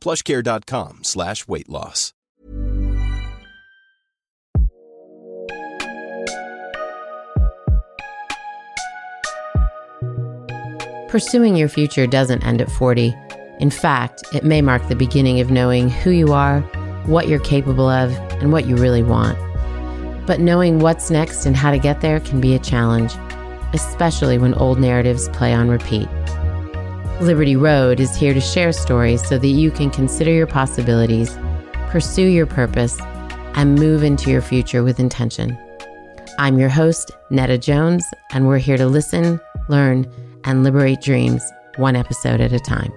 plushcare.com slash weight loss. Pursuing your future doesn't end at 40. In fact, it may mark the beginning of knowing who you are, what you're capable of, and what you really want. But knowing what's next and how to get there can be a challenge, especially when old narratives play on repeat. Liberty Road is here to share stories so that you can consider your possibilities, pursue your purpose, and move into your future with intention. I'm your host, Nada Jones, and we're here to listen, learn, and liberate dreams one episode at a time.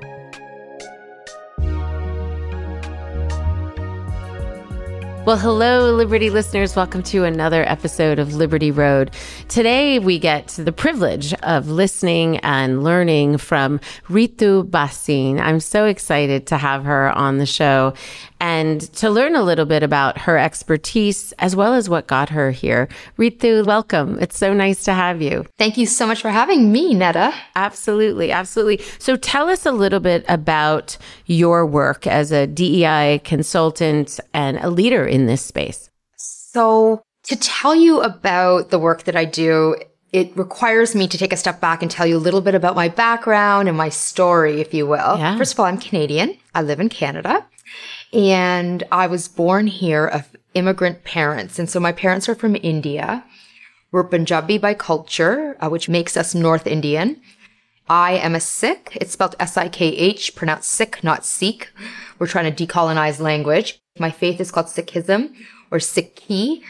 Well, hello, Liberty listeners. Welcome to another episode of Liberty Road. Today, we get the privilege of listening and learning from Ritu Bhasin. I'm so excited to have her on the show and to learn a little bit about her expertise as well as what got her here. Ritu, welcome. It's so nice to have you. Thank you so much for having me, Nada. Absolutely, absolutely. So tell us a little bit about your work as a DEI consultant and a leader in this space. So, to tell you about the work that I do, it requires me to take a step back and tell you a little bit about my background and my story, if you will. Yeah. First of all, I'm Canadian. I live in Canada. And I was born here of immigrant parents. And so my parents are from India. We're Punjabi by culture, uh, which makes us North Indian. I am a Sikh. It's spelled S-I-K-H, pronounced Sikh, not Sikh. We're trying to decolonize language. My faith is called Sikhism or Sikhi.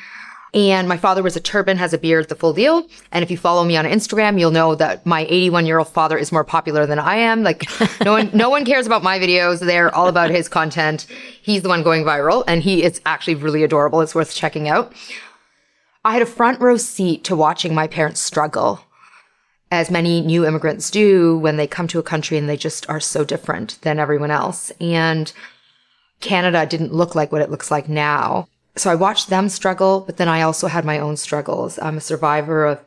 And my father was a turban, has a beard, the full deal. And if you follow me on Instagram, you'll know that my 81 year old father is more popular than I am. Like no one, no one cares about my videos. They're all about his content. He's the one going viral and he is actually really adorable. It's worth checking out. I had a front row seat to watching my parents struggle as many new immigrants do when they come to a country and they just are so different than everyone else. And Canada didn't look like what it looks like now. So I watched them struggle, but then I also had my own struggles. I'm a survivor of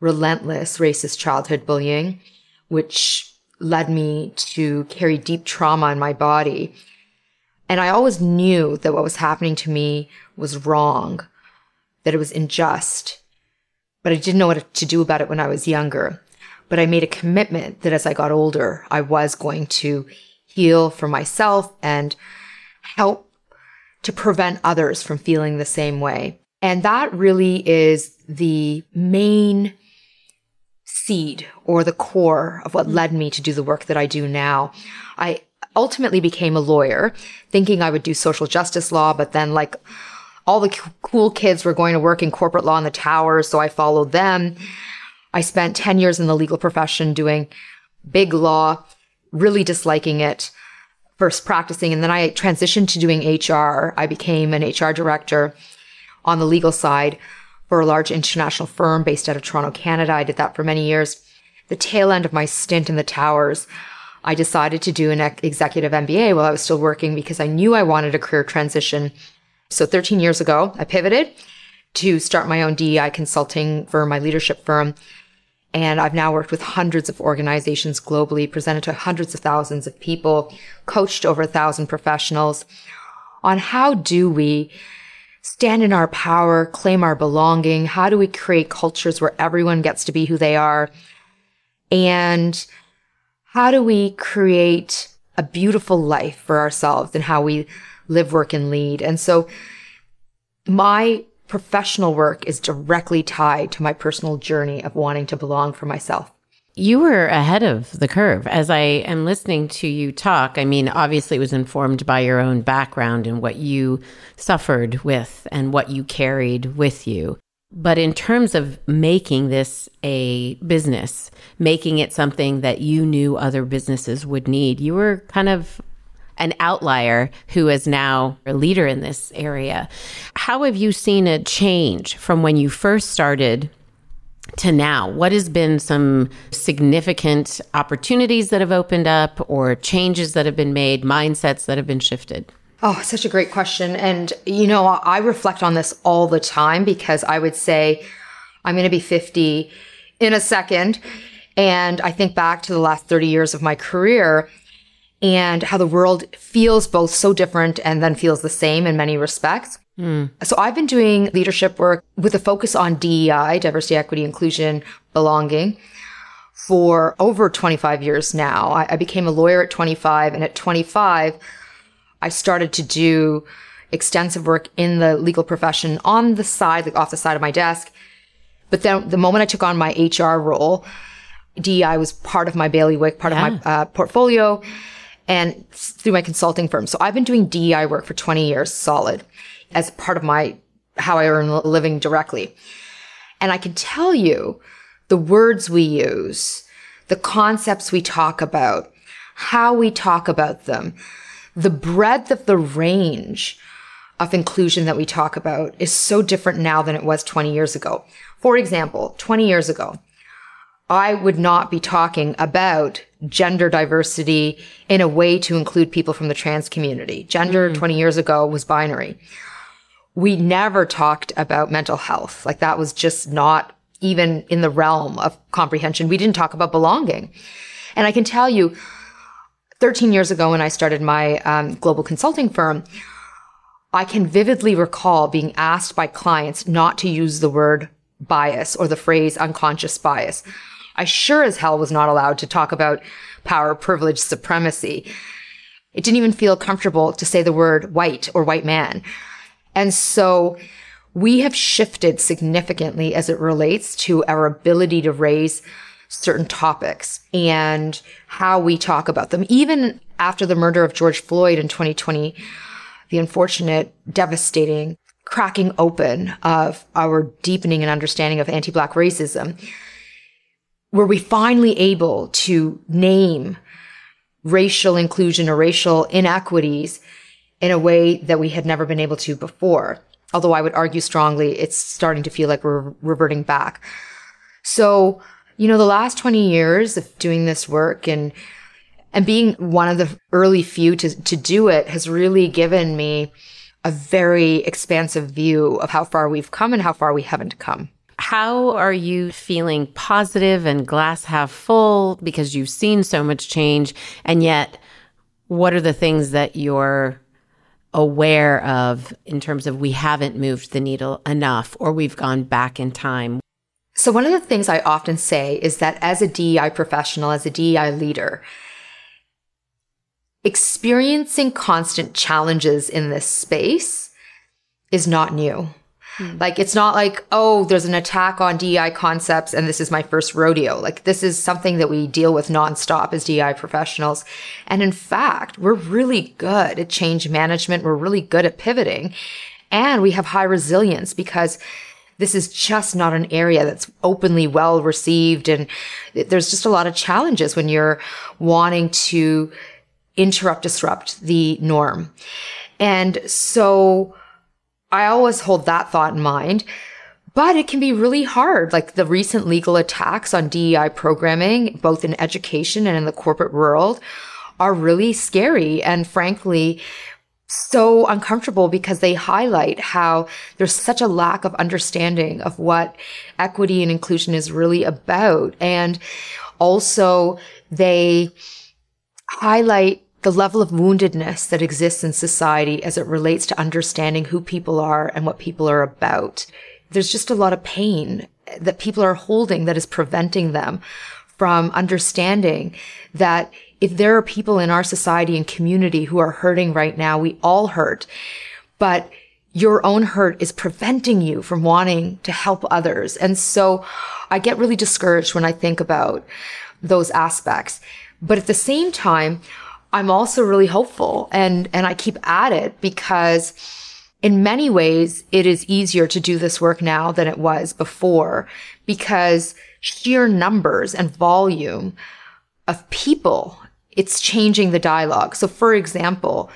relentless racist childhood bullying, which led me to carry deep trauma in my body. And I always knew that what was happening to me was wrong, that it was unjust, but I didn't know what to do about it when I was younger. But I made a commitment that as I got older, I was going to heal for myself and help to prevent others from feeling the same way. And that really is the main seed or the core of what led me to do the work that I do now. I ultimately became a lawyer thinking I would do social justice law, but then like all the cool kids were going to work in corporate law in the towers. So I followed them. I spent 10 years in the legal profession doing big law, really disliking it first practicing and then I transitioned to doing HR. I became an HR director on the legal side for a large international firm based out of Toronto, Canada. I did that for many years. The tail end of my stint in the towers, I decided to do an executive MBA while I was still working because I knew I wanted a career transition. So 13 years ago, I pivoted to start my own DEI consulting firm, my leadership firm. And I've now worked with hundreds of organizations globally, presented to hundreds of thousands of people, coached over a thousand professionals on how do we stand in our power, claim our belonging? How do we create cultures where everyone gets to be who they are? And how do we create a beautiful life for ourselves and how we live, work, and lead? And so my professional work is directly tied to my personal journey of wanting to belong for myself. You were ahead of the curve. As I am listening to you talk, I mean, obviously it was informed by your own background and what you suffered with and what you carried with you. But in terms of making this a business, making it something that you knew other businesses would need, you were kind of an outlier who is now a leader in this area. How have you seen a change from when you first started to now? What has been some significant opportunities that have opened up or changes that have been made, mindsets that have been shifted? Oh, such a great question. And, you know, I reflect on this all the time because I would say I'm going to be 50 in a second. And I think back to the last 30 years of my career and how the world feels both so different and then feels the same in many respects. Mm. So I've been doing leadership work with a focus on DEI, diversity, equity, inclusion, belonging for over 25 years now. I, I became a lawyer at 25 and at 25, I started to do extensive work in the legal profession on the side, like off the side of my desk. But then the moment I took on my HR role, DEI was part of my bailiwick, part yeah. of my uh, portfolio, and through my consulting firm. So I've been doing DEI work for 20 years solid as part of my how I earn a living directly. And I can tell you the words we use, the concepts we talk about, how we talk about them, the breadth of the range of inclusion that we talk about is so different now than it was 20 years ago. For example, 20 years ago, I would not be talking about gender diversity in a way to include people from the trans community. Gender mm. 20 years ago was binary. We never talked about mental health. Like that was just not even in the realm of comprehension. We didn't talk about belonging. And I can tell you, 13 years ago when I started my um, global consulting firm, I can vividly recall being asked by clients not to use the word bias or the phrase unconscious bias. I sure as hell was not allowed to talk about power, privilege, supremacy. It didn't even feel comfortable to say the word white or white man. And so we have shifted significantly as it relates to our ability to raise certain topics and how we talk about them. Even after the murder of George Floyd in 2020, the unfortunate, devastating cracking open of our deepening and understanding of anti-black racism, were we finally able to name racial inclusion or racial inequities in a way that we had never been able to before. Although I would argue strongly it's starting to feel like we're reverting back. So you know, the last 20 years of doing this work and, and being one of the early few to, to do it has really given me a very expansive view of how far we've come and how far we haven't come. How are you feeling positive and glass half full because you've seen so much change? And yet, what are the things that you're aware of in terms of we haven't moved the needle enough or we've gone back in time? So, one of the things I often say is that as a DEI professional, as a DEI leader, experiencing constant challenges in this space is not new. Hmm. Like, it's not like, oh, there's an attack on DEI concepts and this is my first rodeo. Like, this is something that we deal with nonstop as DEI professionals. And in fact, we're really good at change management. We're really good at pivoting and we have high resilience because this is just not an area that's openly well received. And there's just a lot of challenges when you're wanting to interrupt, disrupt the norm. And so I always hold that thought in mind. but it can be really hard. Like the recent legal attacks on DEI programming, both in education and in the corporate world, are really scary. And frankly, so uncomfortable because they highlight how there's such a lack of understanding of what equity and inclusion is really about. And also they highlight the level of woundedness that exists in society as it relates to understanding who people are and what people are about. There's just a lot of pain that people are holding that is preventing them from understanding that if there are people in our society and community who are hurting right now, we all hurt, but your own hurt is preventing you from wanting to help others. And so I get really discouraged when I think about those aspects. But at the same time, I'm also really hopeful and, and I keep at it because in many ways, it is easier to do this work now than it was before because sheer numbers and volume of people it's changing the dialogue. So for example,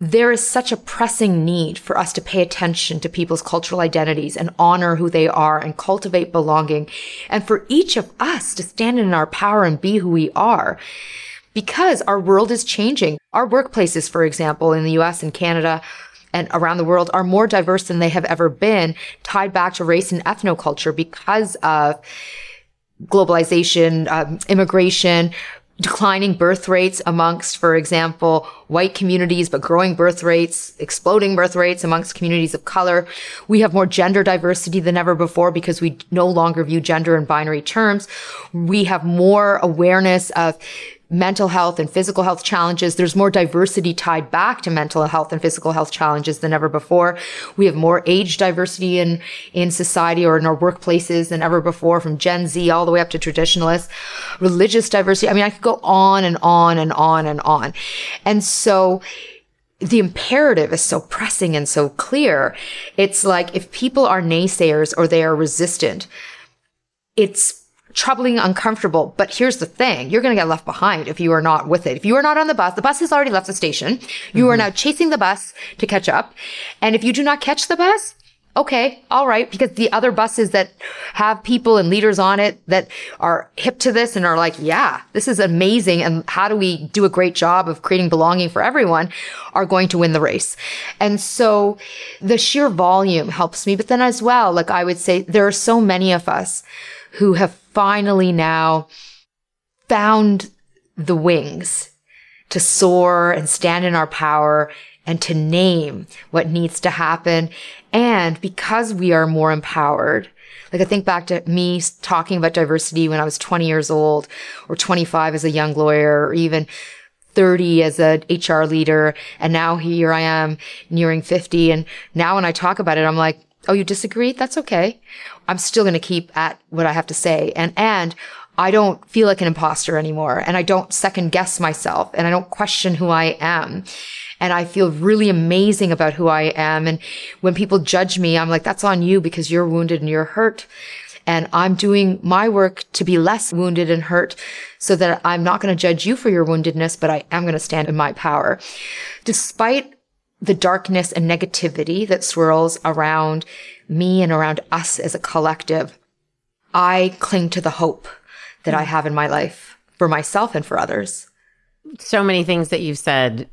there is such a pressing need for us to pay attention to people's cultural identities and honor who they are and cultivate belonging. And for each of us to stand in our power and be who we are because our world is changing. Our workplaces, for example, in the US and Canada, and around the world are more diverse than they have ever been, tied back to race and ethnoculture because of globalization, um, immigration, declining birth rates amongst, for example, white communities, but growing birth rates, exploding birth rates amongst communities of color. We have more gender diversity than ever before because we no longer view gender in binary terms. We have more awareness of mental health and physical health challenges. There's more diversity tied back to mental health and physical health challenges than ever before. We have more age diversity in, in society or in our workplaces than ever before, from Gen Z all the way up to traditionalists. Religious diversity. I mean, I could go on and on and on and on. And so, the imperative is so pressing and so clear. It's like if people are naysayers or they are resistant, it's troubling, uncomfortable. But here's the thing. You're going to get left behind if you are not with it. If you are not on the bus, the bus has already left the station. You mm-hmm. are now chasing the bus to catch up. And if you do not catch the bus, okay, all right, because the other buses that have people and leaders on it that are hip to this and are like, yeah, this is amazing. And how do we do a great job of creating belonging for everyone are going to win the race. And so the sheer volume helps me. But then as well, like I would say, there are so many of us who have finally now found the wings to soar and stand in our power and to name what needs to happen. And because we are more empowered, like I think back to me talking about diversity when I was 20 years old or 25 as a young lawyer or even 30 as a HR leader. And now here I am nearing 50. And now when I talk about it, I'm like, Oh, you disagree? That's okay. I'm still going to keep at what I have to say. And, and I don't feel like an imposter anymore. And I don't second guess myself and I don't question who I am. And I feel really amazing about who I am. And when people judge me, I'm like, that's on you because you're wounded and you're hurt. And I'm doing my work to be less wounded and hurt so that I'm not going to judge you for your woundedness, but I am going to stand in my power. Despite the darkness and negativity that swirls around me and around us as a collective, I cling to the hope that I have in my life for myself and for others. So many things that you've said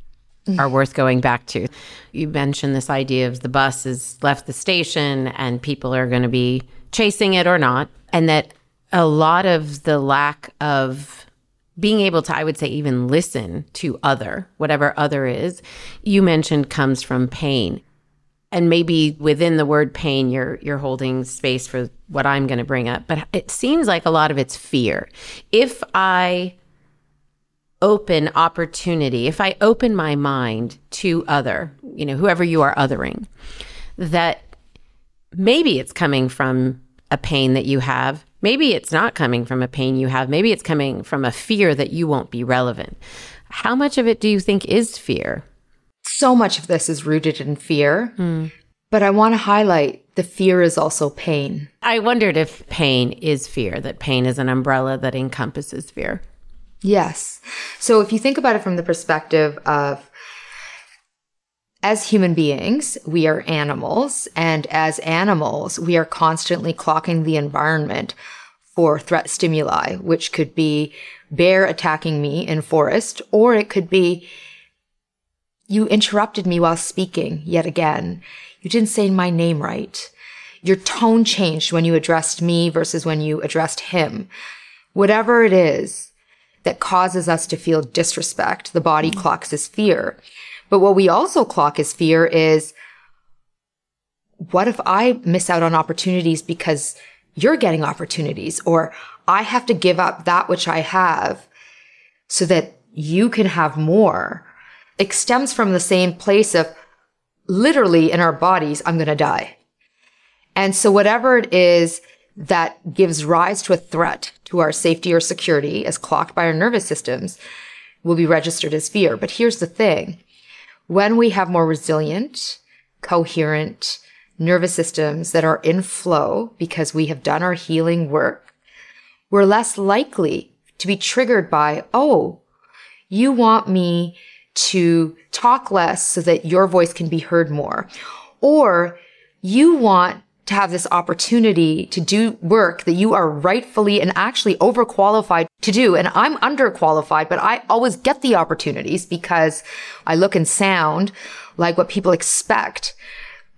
are worth going back to. You mentioned this idea of the bus has left the station and people are going to be chasing it or not, and that a lot of the lack of being able to, I would say, even listen to other, whatever other is, you mentioned comes from pain. And maybe within the word pain, you're you're holding space for what I'm going to bring up. But it seems like a lot of it's fear. If I open opportunity, if I open my mind to other, you know, whoever you are othering, that maybe it's coming from a pain that you have Maybe it's not coming from a pain you have. Maybe it's coming from a fear that you won't be relevant. How much of it do you think is fear? So much of this is rooted in fear. Mm. But I want to highlight the fear is also pain. I wondered if pain is fear, that pain is an umbrella that encompasses fear. Yes. So if you think about it from the perspective of as human beings, we are animals, and as animals, we are constantly clocking the environment for threat stimuli, which could be bear attacking me in forest, or it could be you interrupted me while speaking yet again. You didn't say my name right. Your tone changed when you addressed me versus when you addressed him. Whatever it is that causes us to feel disrespect, the body clocks as fear. But what we also clock as fear is what if I miss out on opportunities because you're getting opportunities or I have to give up that which I have so that you can have more. It stems from the same place of literally in our bodies, I'm going to die. And so whatever it is that gives rise to a threat to our safety or security as clocked by our nervous systems will be registered as fear. But here's the thing. When we have more resilient, coherent nervous systems that are in flow because we have done our healing work, we're less likely to be triggered by, oh, you want me to talk less so that your voice can be heard more. Or you want to have this opportunity to do work that you are rightfully and actually overqualified to do. And I'm underqualified, but I always get the opportunities because I look and sound like what people expect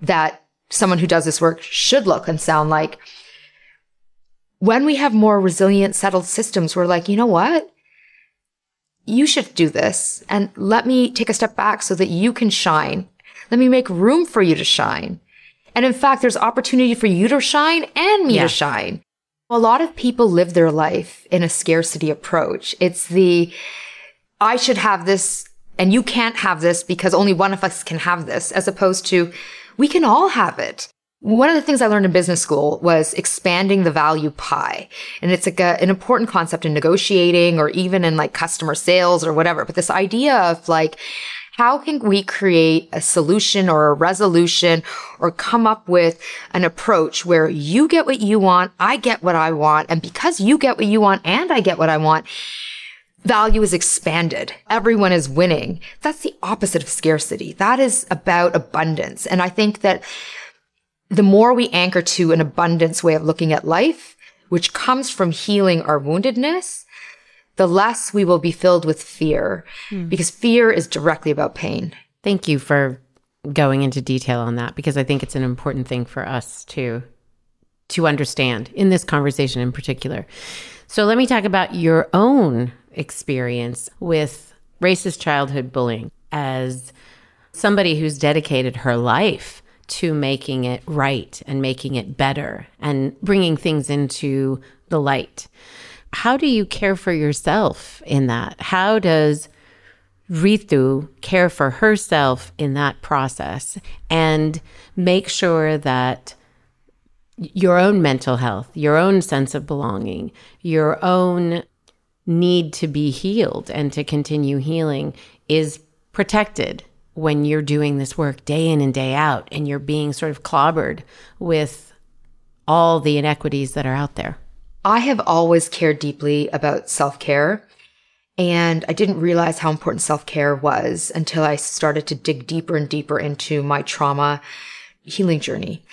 that someone who does this work should look and sound like. When we have more resilient, settled systems, we're like, you know what? You should do this and let me take a step back so that you can shine. Let me make room for you to shine. And in fact, there's opportunity for you to shine and me yeah. to shine. A lot of people live their life in a scarcity approach. It's the, I should have this and you can't have this because only one of us can have this, as opposed to, we can all have it. One of the things I learned in business school was expanding the value pie. And it's like a, an important concept in negotiating or even in like customer sales or whatever. But this idea of like, how can we create a solution or a resolution or come up with an approach where you get what you want, I get what I want, and because you get what you want and I get what I want, value is expanded. Everyone is winning. That's the opposite of scarcity. That is about abundance. And I think that the more we anchor to an abundance way of looking at life, which comes from healing our woundedness, the less we will be filled with fear hmm. because fear is directly about pain. Thank you for going into detail on that because I think it's an important thing for us to to understand in this conversation in particular. So let me talk about your own experience with racist childhood bullying as somebody who's dedicated her life to making it right and making it better and bringing things into the light. How do you care for yourself in that? How does Ritu care for herself in that process and make sure that your own mental health, your own sense of belonging, your own need to be healed and to continue healing is protected when you're doing this work day in and day out and you're being sort of clobbered with all the inequities that are out there. I have always cared deeply about self care. And I didn't realize how important self care was until I started to dig deeper and deeper into my trauma healing journey.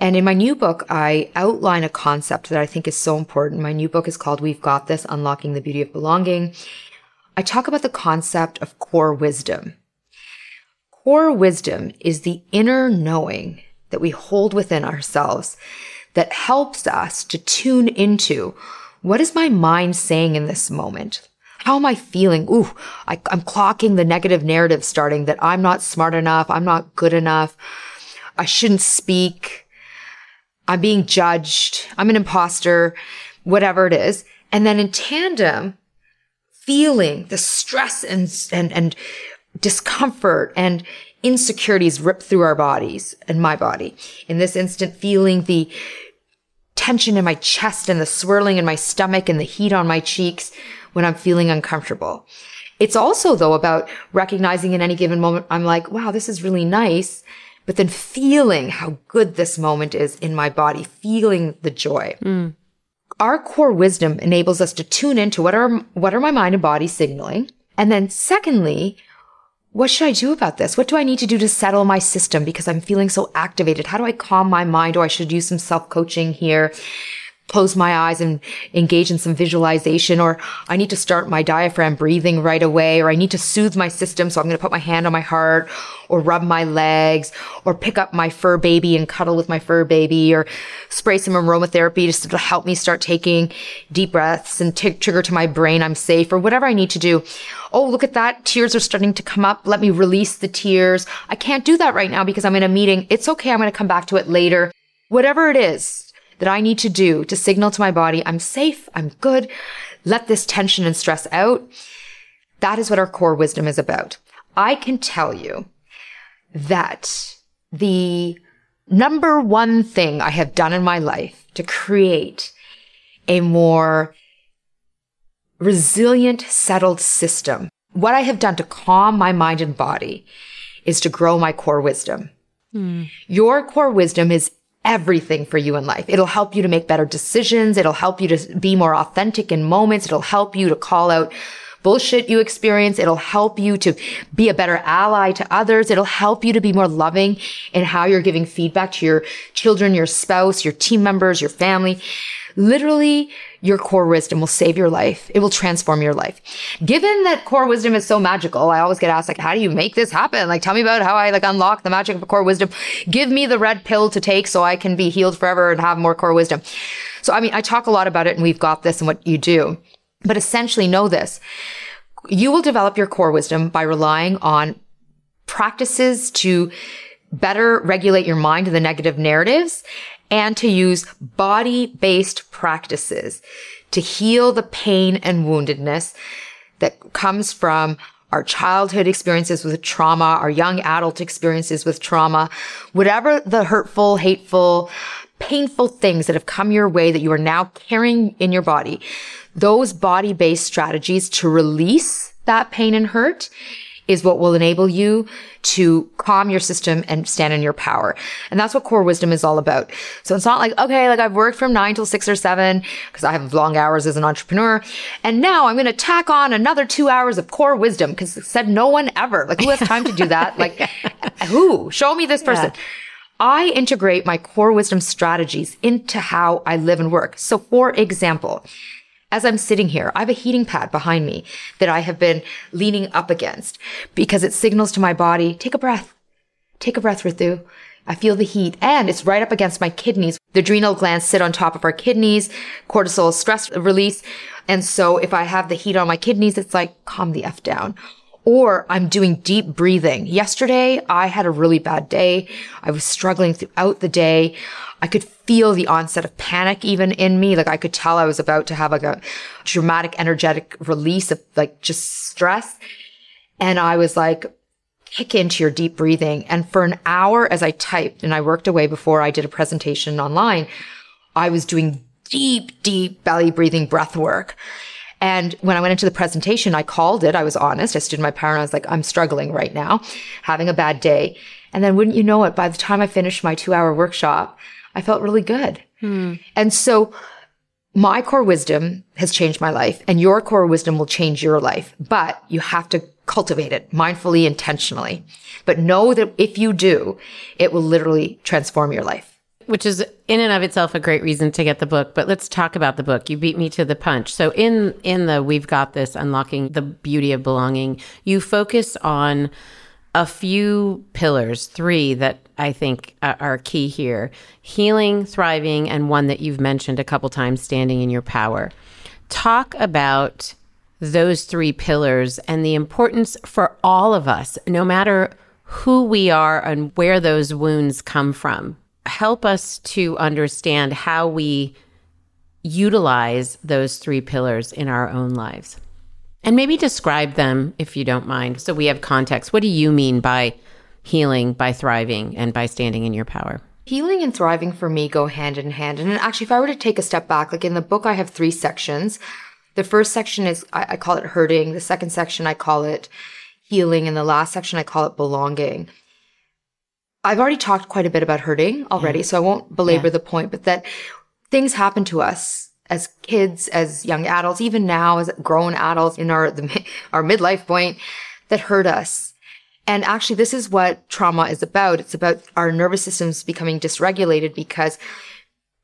And in my new book, I outline a concept that I think is so important. My new book is called We've Got This Unlocking the Beauty of Belonging. I talk about the concept of core wisdom. Core wisdom is the inner knowing that we hold within ourselves that helps us to tune into what is my mind saying in this moment? How am I feeling? Ooh, I, am clocking the negative narrative starting that I'm not smart enough. I'm not good enough. I shouldn't speak. I'm being judged. I'm an imposter, whatever it is. And then in tandem, feeling the stress and, and, and discomfort and insecurities rip through our bodies and my body. In this instant, feeling the tension in my chest and the swirling in my stomach and the heat on my cheeks when I'm feeling uncomfortable. It's also though about recognizing in any given moment, I'm like, wow, this is really nice. But then feeling how good this moment is in my body, feeling the joy. Mm. Our core wisdom enables us to tune into what are, what are my mind and body signaling? And then secondly, what should I do about this? What do I need to do to settle my system because I'm feeling so activated? How do I calm my mind? Or I should use some self coaching here close my eyes and engage in some visualization, or I need to start my diaphragm breathing right away, or I need to soothe my system. So I'm going to put my hand on my heart or rub my legs or pick up my fur baby and cuddle with my fur baby or spray some aromatherapy just to help me start taking deep breaths and t- trigger to my brain I'm safe or whatever I need to do. Oh, look at that. Tears are starting to come up. Let me release the tears. I can't do that right now because I'm in a meeting. It's okay. I'm going to come back to it later. Whatever it is, that I need to do to signal to my body, I'm safe, I'm good, let this tension and stress out. That is what our core wisdom is about. I can tell you that the number one thing I have done in my life to create a more resilient, settled system, what I have done to calm my mind and body is to grow my core wisdom. Mm. Your core wisdom is everything for you in life. It'll help you to make better decisions. It'll help you to be more authentic in moments. It'll help you to call out bullshit you experience. It'll help you to be a better ally to others. It'll help you to be more loving in how you're giving feedback to your children, your spouse, your team members, your family. Literally, your core wisdom will save your life. It will transform your life. Given that core wisdom is so magical, I always get asked, like, how do you make this happen? Like, tell me about how I like unlock the magic of core wisdom. Give me the red pill to take so I can be healed forever and have more core wisdom. So, I mean, I talk a lot about it and we've got this and what you do, but essentially know this. You will develop your core wisdom by relying on practices to better regulate your mind to the negative narratives and to use body based practices to heal the pain and woundedness that comes from our childhood experiences with trauma, our young adult experiences with trauma, whatever the hurtful, hateful, painful things that have come your way that you are now carrying in your body, those body based strategies to release that pain and hurt is what will enable you to calm your system and stand in your power. And that's what core wisdom is all about. So it's not like, okay, like I've worked from nine till six or seven because I have long hours as an entrepreneur. And now I'm going to tack on another two hours of core wisdom because said no one ever. Like who has time to do that? Like who? Show me this person. Yeah. I integrate my core wisdom strategies into how I live and work. So for example, as I'm sitting here, I have a heating pad behind me that I have been leaning up against because it signals to my body, take a breath. Take a breath, Ritu. I feel the heat and it's right up against my kidneys. The adrenal glands sit on top of our kidneys, cortisol stress release. And so if I have the heat on my kidneys, it's like, calm the F down or I'm doing deep breathing. Yesterday, I had a really bad day. I was struggling throughout the day. I could feel the onset of panic even in me. Like I could tell I was about to have like a dramatic, energetic release of like just stress. And I was like, kick into your deep breathing. And for an hour as I typed and I worked away before I did a presentation online, I was doing deep, deep belly breathing breath work. And when I went into the presentation, I called it. I was honest. I stood in my power and I was like, I'm struggling right now, having a bad day. And then wouldn't you know it, by the time I finished my two hour workshop, I felt really good. Hmm. And so my core wisdom has changed my life and your core wisdom will change your life, but you have to cultivate it mindfully, intentionally. But know that if you do, it will literally transform your life which is in and of itself a great reason to get the book but let's talk about the book. You beat me to the punch. So in in the we've got this unlocking the beauty of belonging you focus on a few pillars three that i think are key here. Healing thriving and one that you've mentioned a couple times standing in your power. Talk about those three pillars and the importance for all of us no matter who we are and where those wounds come from help us to understand how we utilize those three pillars in our own lives. And maybe describe them if you don't mind. So we have context. What do you mean by healing, by thriving, and by standing in your power? Healing and thriving for me go hand in hand. And actually, if I were to take a step back, like in the book, I have three sections. The first section is, I, I call it hurting. The second section, I call it healing. And the last section, I call it belonging. I've already talked quite a bit about hurting already, yeah. so I won't belabor yeah. the point, but that things happen to us as kids, as young adults, even now as grown adults in our, the, our midlife point that hurt us. And actually, this is what trauma is about. It's about our nervous systems becoming dysregulated because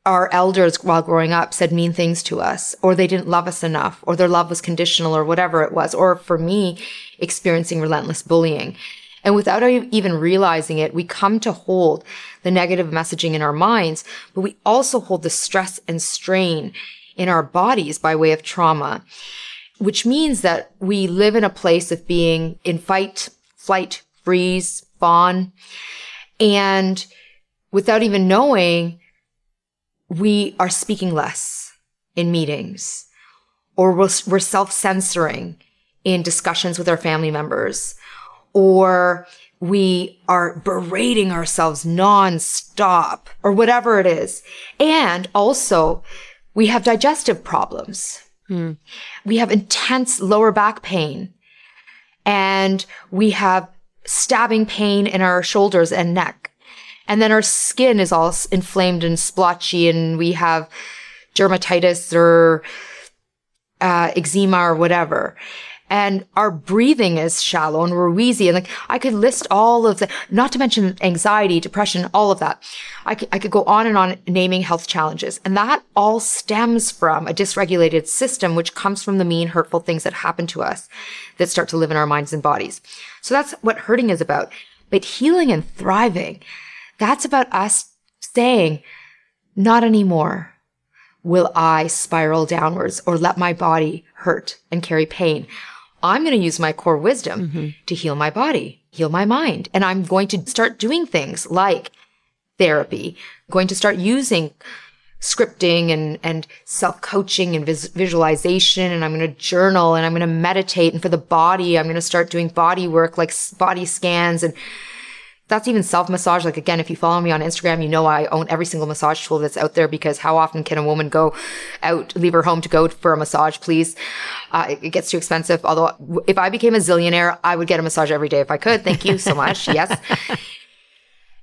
our elders while growing up said mean things to us, or they didn't love us enough, or their love was conditional, or whatever it was. Or for me, experiencing relentless bullying. And without even realizing it, we come to hold the negative messaging in our minds, but we also hold the stress and strain in our bodies by way of trauma, which means that we live in a place of being in fight, flight, freeze, fawn. And without even knowing, we are speaking less in meetings or we're, self censoring in discussions with our family members or we are berating ourselves nonstop or whatever it is. And also we have digestive problems. Hmm. We have intense lower back pain and we have stabbing pain in our shoulders and neck. And then our skin is all inflamed and splotchy and we have dermatitis or uh, eczema or whatever and our breathing is shallow and we're wheezy. And like, I could list all of the, not to mention anxiety, depression, all of that. I could, I could go on and on naming health challenges. And that all stems from a dysregulated system, which comes from the mean, hurtful things that happen to us that start to live in our minds and bodies. So that's what hurting is about. But healing and thriving, that's about us saying, not anymore will I spiral downwards or let my body hurt and carry pain. I'm going to use my core wisdom mm-hmm. to heal my body, heal my mind. And I'm going to start doing things like therapy, going to start using scripting and, and self coaching and vis- visualization. And I'm going to journal and I'm going to meditate. And for the body, I'm going to start doing body work like body scans and that's even self massage. Like again, if you follow me on Instagram, you know I own every single massage tool that's out there because how often can a woman go out, leave her home to go for a massage, please? Uh, it, it, gets too expensive. Although if I became a zillionaire, I would get a massage every day if I could. Thank you so much. yes.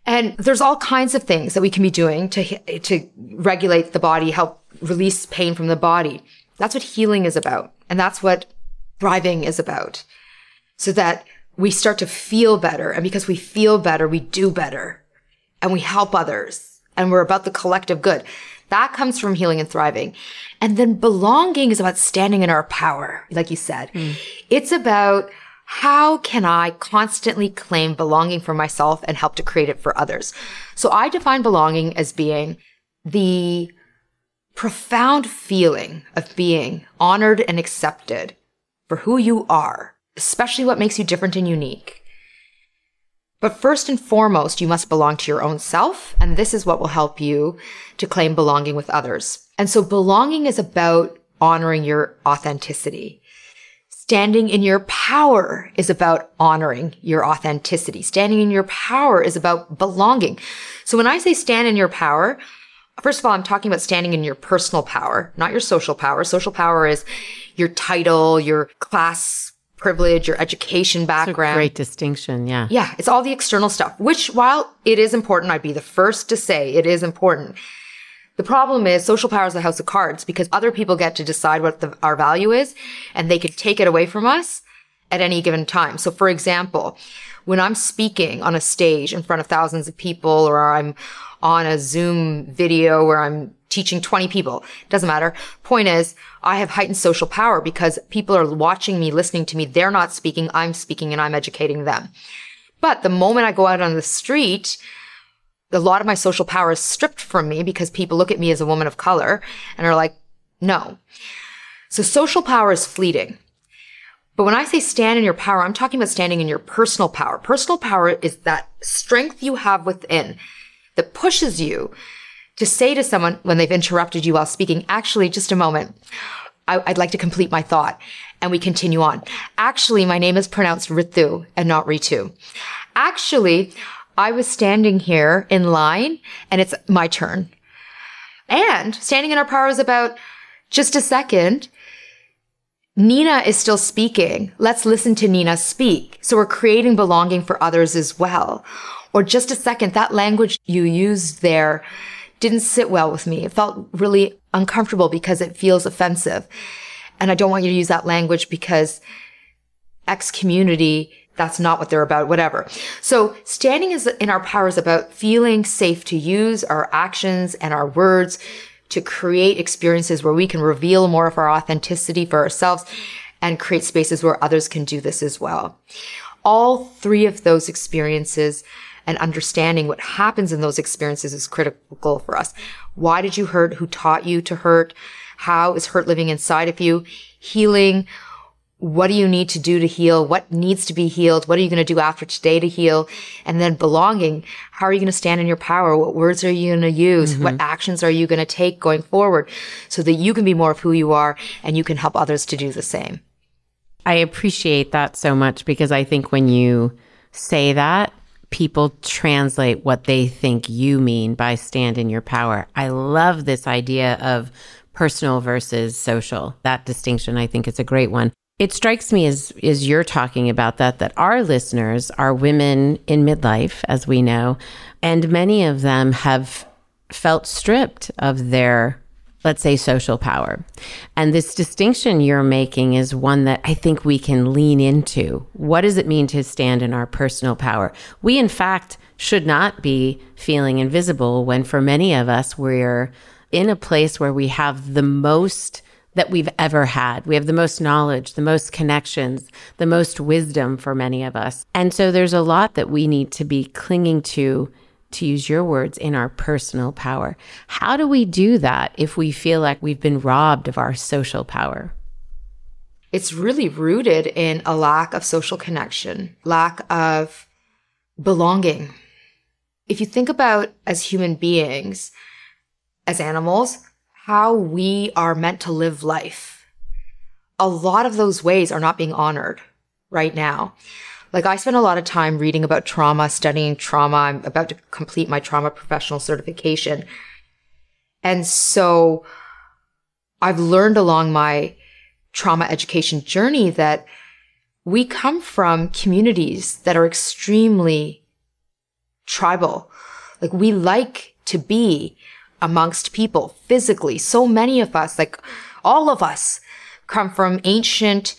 And there's all kinds of things that we can be doing to, to regulate the body, help release pain from the body. That's what healing is about. And that's what thriving is about. So that we start to feel better. And because we feel better, we do better and we help others and we're about the collective good. That comes from healing and thriving. And then belonging is about standing in our power, like you said. Mm. It's about how can I constantly claim belonging for myself and help to create it for others? So I define belonging as being the profound feeling of being honored and accepted for who you are especially what makes you different and unique. But first and foremost, you must belong to your own self, and this is what will help you to claim belonging with others. And so belonging is about honoring your authenticity. Standing in your power is about honoring your authenticity. Standing in your power is about belonging. So when I say stand in your power, first of all, I'm talking about standing in your personal power, not your social power. Social power is your title, your class privilege, your education background. great distinction. Yeah. Yeah. It's all the external stuff, which while it is important, I'd be the first to say it is important. The problem is social power is the house of cards because other people get to decide what the, our value is and they can take it away from us at any given time. So for example, when I'm speaking on a stage in front of thousands of people or I'm on a Zoom video where I'm teaching 20 people. Doesn't matter. Point is, I have heightened social power because people are watching me, listening to me. They're not speaking. I'm speaking and I'm educating them. But the moment I go out on the street, a lot of my social power is stripped from me because people look at me as a woman of color and are like, no. So social power is fleeting. But when I say stand in your power, I'm talking about standing in your personal power. Personal power is that strength you have within that pushes you to say to someone when they've interrupted you while speaking, actually, just a moment. I, would like to complete my thought. And we continue on. Actually, my name is pronounced Ritu and not Ritu. Actually, I was standing here in line and it's my turn. And standing in our power is about just a second. Nina is still speaking. Let's listen to Nina speak. So we're creating belonging for others as well. Or just a second, that language you used there didn't sit well with me. It felt really uncomfortable because it feels offensive. And I don't want you to use that language because X community that's not what they're about, whatever. So standing is in our power is about feeling safe to use our actions and our words to create experiences where we can reveal more of our authenticity for ourselves and create spaces where others can do this as well. All three of those experiences and understanding what happens in those experiences is critical for us. Why did you hurt? Who taught you to hurt? How is hurt living inside of you? Healing. What do you need to do to heal? What needs to be healed? What are you going to do after today to heal? And then belonging. How are you going to stand in your power? What words are you going to use? Mm-hmm. What actions are you going to take going forward so that you can be more of who you are and you can help others to do the same? I appreciate that so much because I think when you say that, people translate what they think you mean by stand in your power. I love this idea of personal versus social. That distinction I think is a great one. It strikes me as as you're talking about that that our listeners are women in midlife as we know and many of them have felt stripped of their let's say social power. And this distinction you're making is one that I think we can lean into. What does it mean to stand in our personal power? We, in fact, should not be feeling invisible when for many of us, we're in a place where we have the most that we've ever had. We have the most knowledge, the most connections, the most wisdom for many of us. And so there's a lot that we need to be clinging to to use your words, in our personal power. How do we do that if we feel like we've been robbed of our social power? It's really rooted in a lack of social connection, lack of belonging. If you think about as human beings, as animals, how we are meant to live life, a lot of those ways are not being honored right now. Like I spend a lot of time reading about trauma, studying trauma. I'm about to complete my trauma professional certification. And so I've learned along my trauma education journey that we come from communities that are extremely tribal. Like we like to be amongst people physically. So many of us, like all of us come from ancient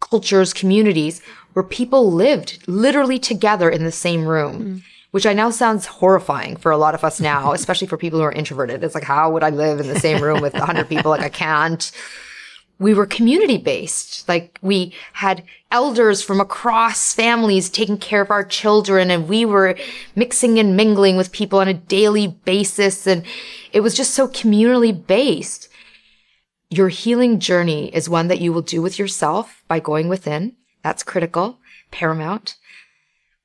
cultures, communities where people lived literally together in the same room. Mm. Which I know sounds horrifying for a lot of us now, especially for people who are introverted. It's like, how would I live in the same room with 100 people? Like, I can't we were community based. Like we had elders from across families taking care of our children and we were mixing and mingling with people on a daily basis. And it was just so communally based. Your healing journey is one that you will do with yourself by going within that's critical, paramount.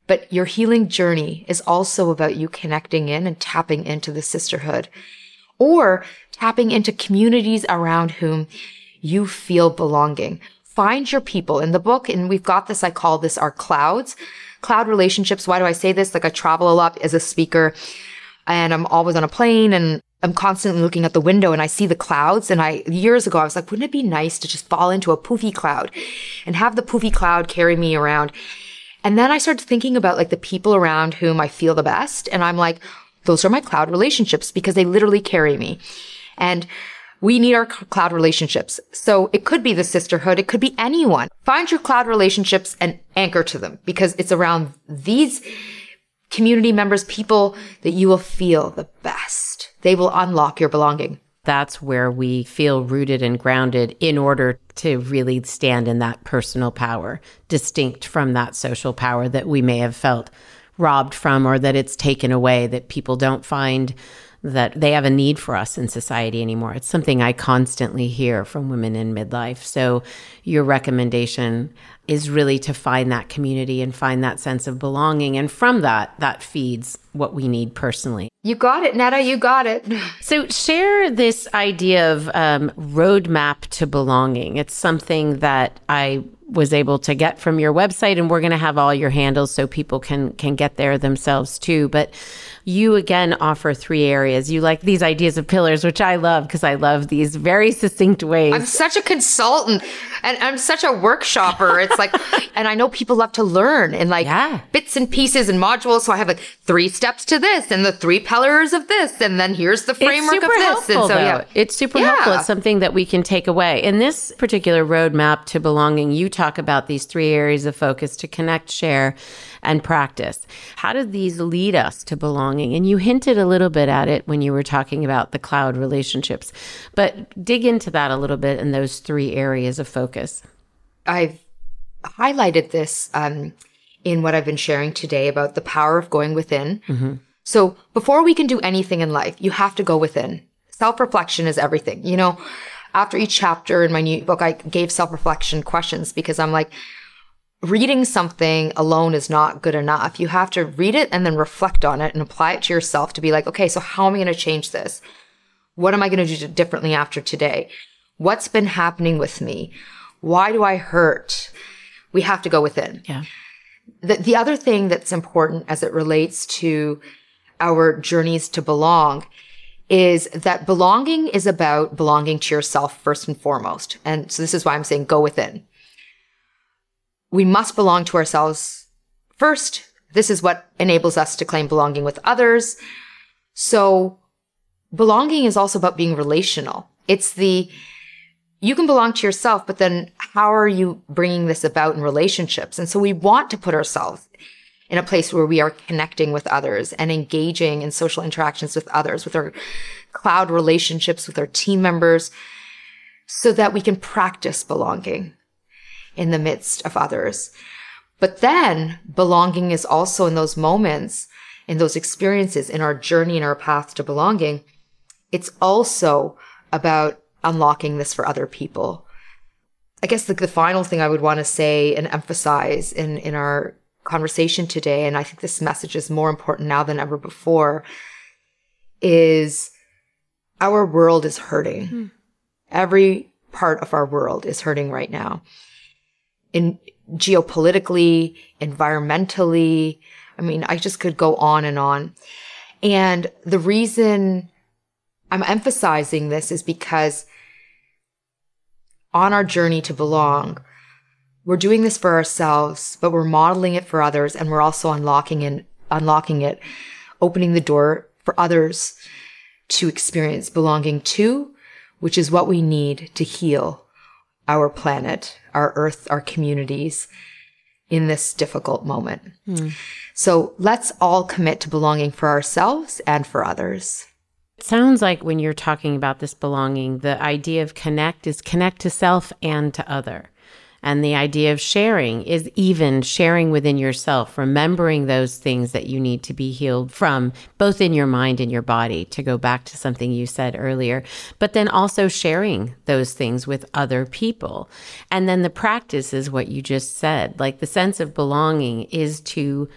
But your healing journey is also about you connecting in and tapping into the sisterhood or tapping into communities around whom you feel belonging. Find your people in the book. And we've got this, I call this our clouds, cloud relationships. Why do I say this? Like I travel a lot as a speaker and I'm always on a plane and I'm constantly looking at the window and I see the clouds. And I, years ago, I was like, wouldn't it be nice to just fall into a poofy cloud and have the poofy cloud carry me around? And then I started thinking about like the people around whom I feel the best. And I'm like, those are my cloud relationships because they literally carry me. And we need our cloud relationships. So it could be the sisterhood. It could be anyone. Find your cloud relationships and anchor to them because it's around these community members, people that you will feel the best. They will unlock your belonging. That's where we feel rooted and grounded in order to really stand in that personal power, distinct from that social power that we may have felt robbed from or that it's taken away, that people don't find that they have a need for us in society anymore. It's something I constantly hear from women in midlife. So, your recommendation is really to find that community and find that sense of belonging. And from that, that feeds what we need personally. You got it, Nada. You got it. So, share this idea of um, roadmap to belonging. It's something that I was able to get from your website, and we're going to have all your handles so people can can get there themselves too. But you again offer three areas. You like these ideas of pillars, which I love because I love these very succinct ways. I'm such a consultant and I'm such a workshopper. It's like, and I know people love to learn in like Yeah. bits and pieces and modules. So I have like three steps to this and the three pillars of this. And then here's the framework of this. helpful, and so, though. yeah. It's super Yeah. helpful. It's something that we can take away. In this particular roadmap to belonging, you talk about these three areas of focus to connect, share, and practice. How do these lead us to belonging? And you hinted a little bit at it when you were talking about the cloud relationships, but dig into that a little bit in those three areas of focus. I've highlighted this um, in what I've been sharing today about the power of going within. So before we can do anything in life, you have to go within. Self reflection is everything. You know, after each chapter in my new book, I gave self reflection questions because I'm like, reading something alone is not good enough. You have to read it and then reflect on it and apply it to yourself to be like, okay, so how am I going to change this? What am I going to do differently after today? What's been happening with me? Why do I hurt? We have to go within. Yeah. The, the other thing that's important as it relates to our journeys to belong is that belonging is about belonging to yourself first and foremost. And so this is why I'm saying go within. We must belong to ourselves first. This is what enables us to claim belonging with others. So belonging is also about being relational. It's the, you can belong to yourself, but then how are you bringing this about in relationships? And so we want to put ourselves in a place where we are connecting with others and engaging in social interactions with others, with our cloud relationships, with our team members, so that we can practice belonging in the midst of others. But then belonging is also in those moments, in those experiences, in our journey, in our path to belonging. It's also about unlocking this for other people. I guess the, the final thing I would want to say and emphasize in, in our conversation today, and I think this message is more important now than ever before, is our world is hurting. Hmm. Every part of our world is hurting right now. In geopolitically, environmentally, I mean, I just could go on and on. And the reason I'm emphasizing this is because on our journey to belong, we're doing this for ourselves, but we're modeling it for others and we're also unlocking and unlocking it, opening the door for others to experience belonging to, which is what we need to heal our planet, our earth, our communities in this difficult moment. Hmm. So let's all commit to belonging for ourselves and for others. It sounds like when you're talking about this belonging, the idea of connect is connect to self and to other. And the idea of sharing is even sharing within yourself, remembering those things that you need to be healed from, both in your mind and your body, to go back to something you said earlier, but then also sharing those things with other people. And then the practice is what you just said. Like the sense of belonging is to,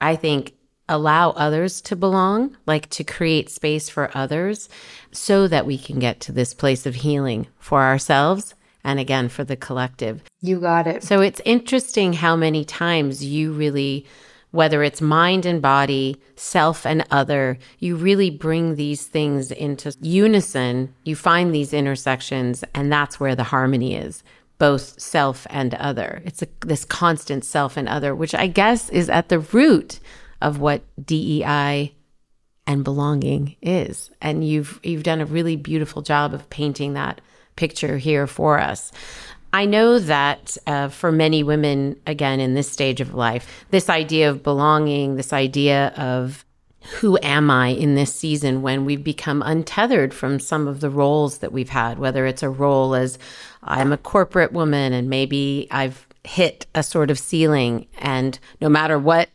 I think, allow others to belong, like to create space for others so that we can get to this place of healing for ourselves and again for the collective. You got it. So it's interesting how many times you really, whether it's mind and body, self and other, you really bring these things into unison. You find these intersections, and that's where the harmony is. Both self and other. It's a, this constant self and other, which I guess is at the root of what DEI and belonging is. And you've you've done a really beautiful job of painting that picture here for us. I know that uh, for many women, again, in this stage of life, this idea of belonging, this idea of who am I in this season when we've become untethered from some of the roles that we've had, whether it's a role as I'm a corporate woman and maybe I've hit a sort of ceiling, and no matter what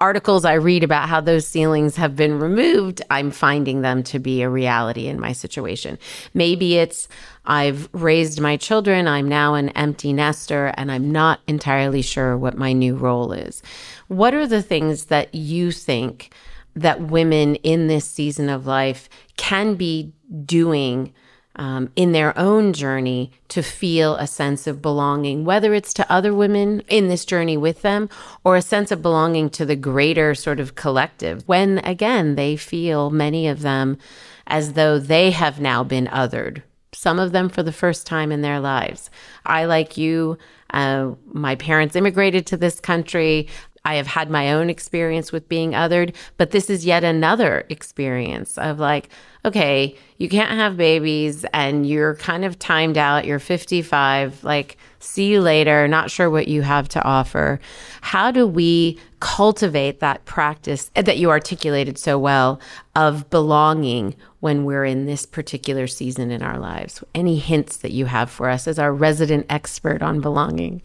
articles I read about how those ceilings have been removed, I'm finding them to be a reality in my situation. Maybe it's I've raised my children, I'm now an empty nester, and I'm not entirely sure what my new role is. What are the things that you think that women in this season of life can be doing? Um, in their own journey to feel a sense of belonging, whether it's to other women in this journey with them or a sense of belonging to the greater sort of collective. When again, they feel many of them as though they have now been othered, some of them for the first time in their lives. I, like you, uh, my parents immigrated to this country. I have had my own experience with being othered, but this is yet another experience of like, okay, you can't have babies and you're kind of timed out. You're 55. Like, see you later. Not sure what you have to offer. How do we cultivate that practice that you articulated so well of belonging when we're in this particular season in our lives? Any hints that you have for us as our resident expert on belonging?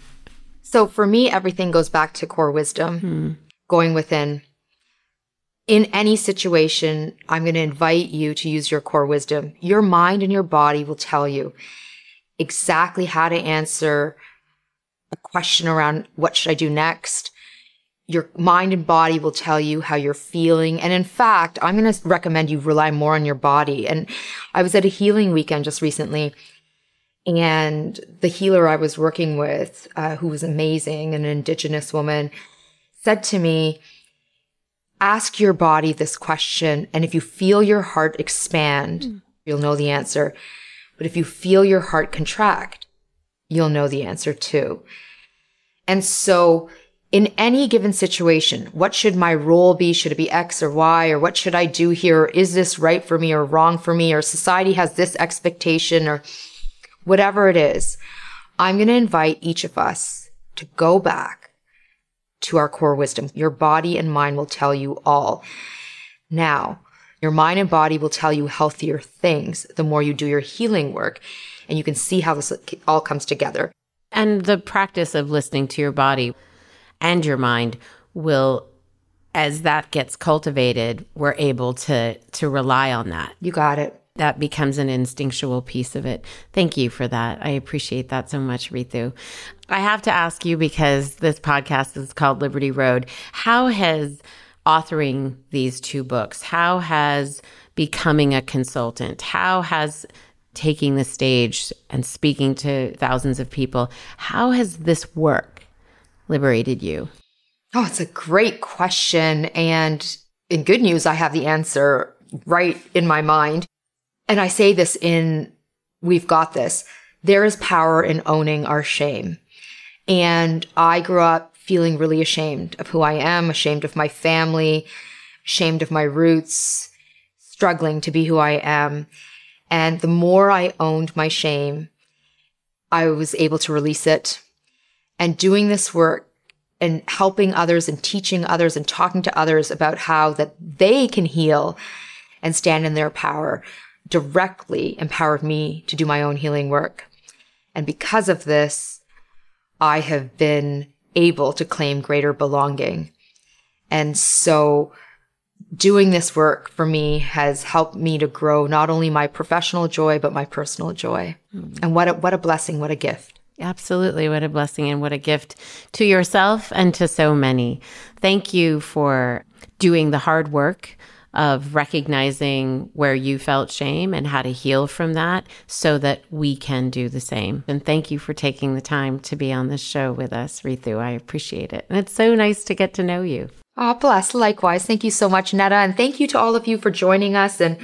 So for me, everything goes back to core wisdom, hmm. going within. In any situation, I'm going to invite you to use your core wisdom. Your mind and your body will tell you exactly how to answer a question around what should I do next. Your mind and body will tell you how you're feeling. And in fact, I'm going to recommend you rely more on your body. And I was at a healing weekend just recently and the healer I was working with, uh, who was amazing, an indigenous woman, said to me, ask your body this question. And if you feel your heart expand, mm. you'll know the answer. But if you feel your heart contract, you'll know the answer too. And so in any given situation, what should my role be? Should it be X or Y? Or what should I do here? Is this right for me or wrong for me? Or society has this expectation or whatever it is, I'm going to invite each of us to go back to our core wisdom. Your body and mind will tell you all. Now, your mind and body will tell you healthier things the more you do your healing work. And you can see how this all comes together. And the practice of listening to your body and your mind will as that gets cultivated, we're able to to rely on that. You got it that becomes an instinctual piece of it. Thank you for that. I appreciate that so much, Ritu. I have to ask you because this podcast is called Liberty Road. How has authoring these two books, how has becoming a consultant, how has taking the stage and speaking to thousands of people, how has this work liberated you? Oh, it's a great question. And in good news, I have the answer right in my mind and I say this in We've Got This. There is power in owning our shame. And I grew up feeling really ashamed of who I am, ashamed of my family, ashamed of my roots, struggling to be who I am. And the more I owned my shame, I was able to release it. And doing this work and helping others and teaching others and talking to others about how that they can heal and stand in their power directly empowered me to do my own healing work. And because of this, I have been able to claim greater belonging. And so doing this work for me has helped me to grow not only my professional joy, but my personal joy. Mm. And what a, what a blessing, what a gift. Absolutely. What a blessing and what a gift to yourself and to so many. Thank you for doing the hard work of recognizing where you felt shame and how to heal from that so that we can do the same. And thank you for taking the time to be on this show with us, Ritu. I appreciate it. And it's so nice to get to know you. Oh, bless. Likewise. Thank you so much, Nada. And thank you to all of you for joining us and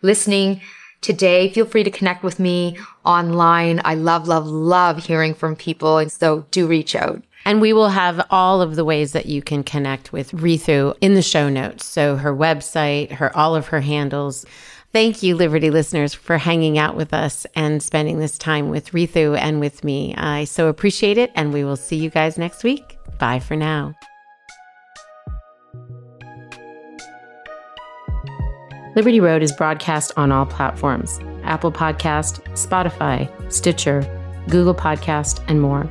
listening today. Feel free to connect with me online. I love, love, love hearing from people. And so do reach out. And we will have all of the ways that you can connect with Ritu in the show notes. So her website, her all of her handles. Thank you, Liberty listeners, for hanging out with us and spending this time with Ritu and with me. I so appreciate it, and we will see you guys next week. Bye for now. Liberty Road is broadcast on all platforms Apple Podcast, Spotify, Stitcher, Google Podcast, and more.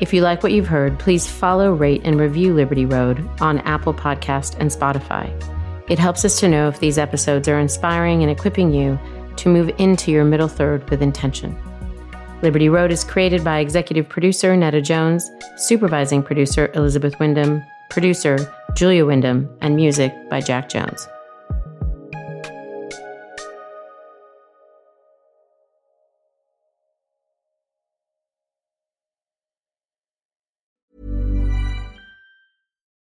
If you like what you've heard, please follow, rate, and review Liberty Road on Apple Podcast and Spotify. It helps us to know if these episodes are inspiring and equipping you to move into your middle third with intention. Liberty Road is created by executive producer Nada Jones, supervising producer Elizabeth Wyndham, producer Julia Wyndham, and music by Jack Jones.